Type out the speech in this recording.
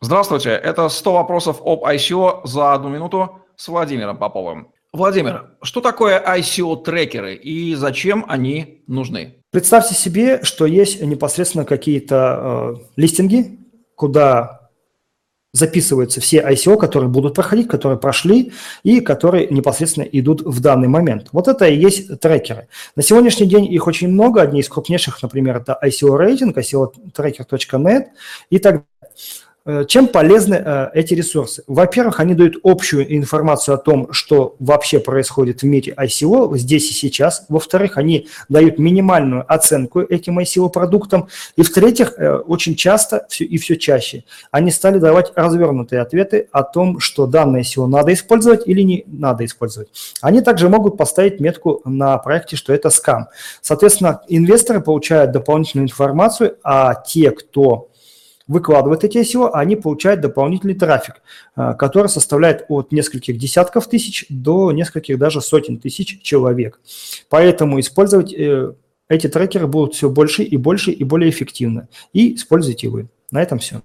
Здравствуйте, это 100 вопросов об ICO за одну минуту с Владимиром Поповым. Владимир, что такое ICO-трекеры и зачем они нужны? Представьте себе, что есть непосредственно какие-то э, листинги, куда записываются все ICO, которые будут проходить, которые прошли и которые непосредственно идут в данный момент. Вот это и есть трекеры. На сегодняшний день их очень много. Одни из крупнейших, например, это ICO рейтинг, ICO-tracker.net и так далее. Э, чем полезны э, эти ресурсы? Во-первых, они дают общую информацию о том, что вообще происходит в мире ICO здесь и сейчас. Во-вторых, они дают минимальную оценку этим ICO-продуктам. И в-третьих, э, очень часто и все чаще они стали давать развернутые ответы о том, что данное ICO надо использовать или не надо использовать. Они также могут поставить метку на проекте, что это скам. Соответственно, инвесторы получают дополнительную информацию, а те, кто выкладывают эти SEO, они получают дополнительный трафик, а, который составляет от нескольких десятков тысяч до нескольких даже сотен тысяч человек. Поэтому использовать э, эти трекеры будут все больше и больше и более эффективно. И используйте вы. На этом все.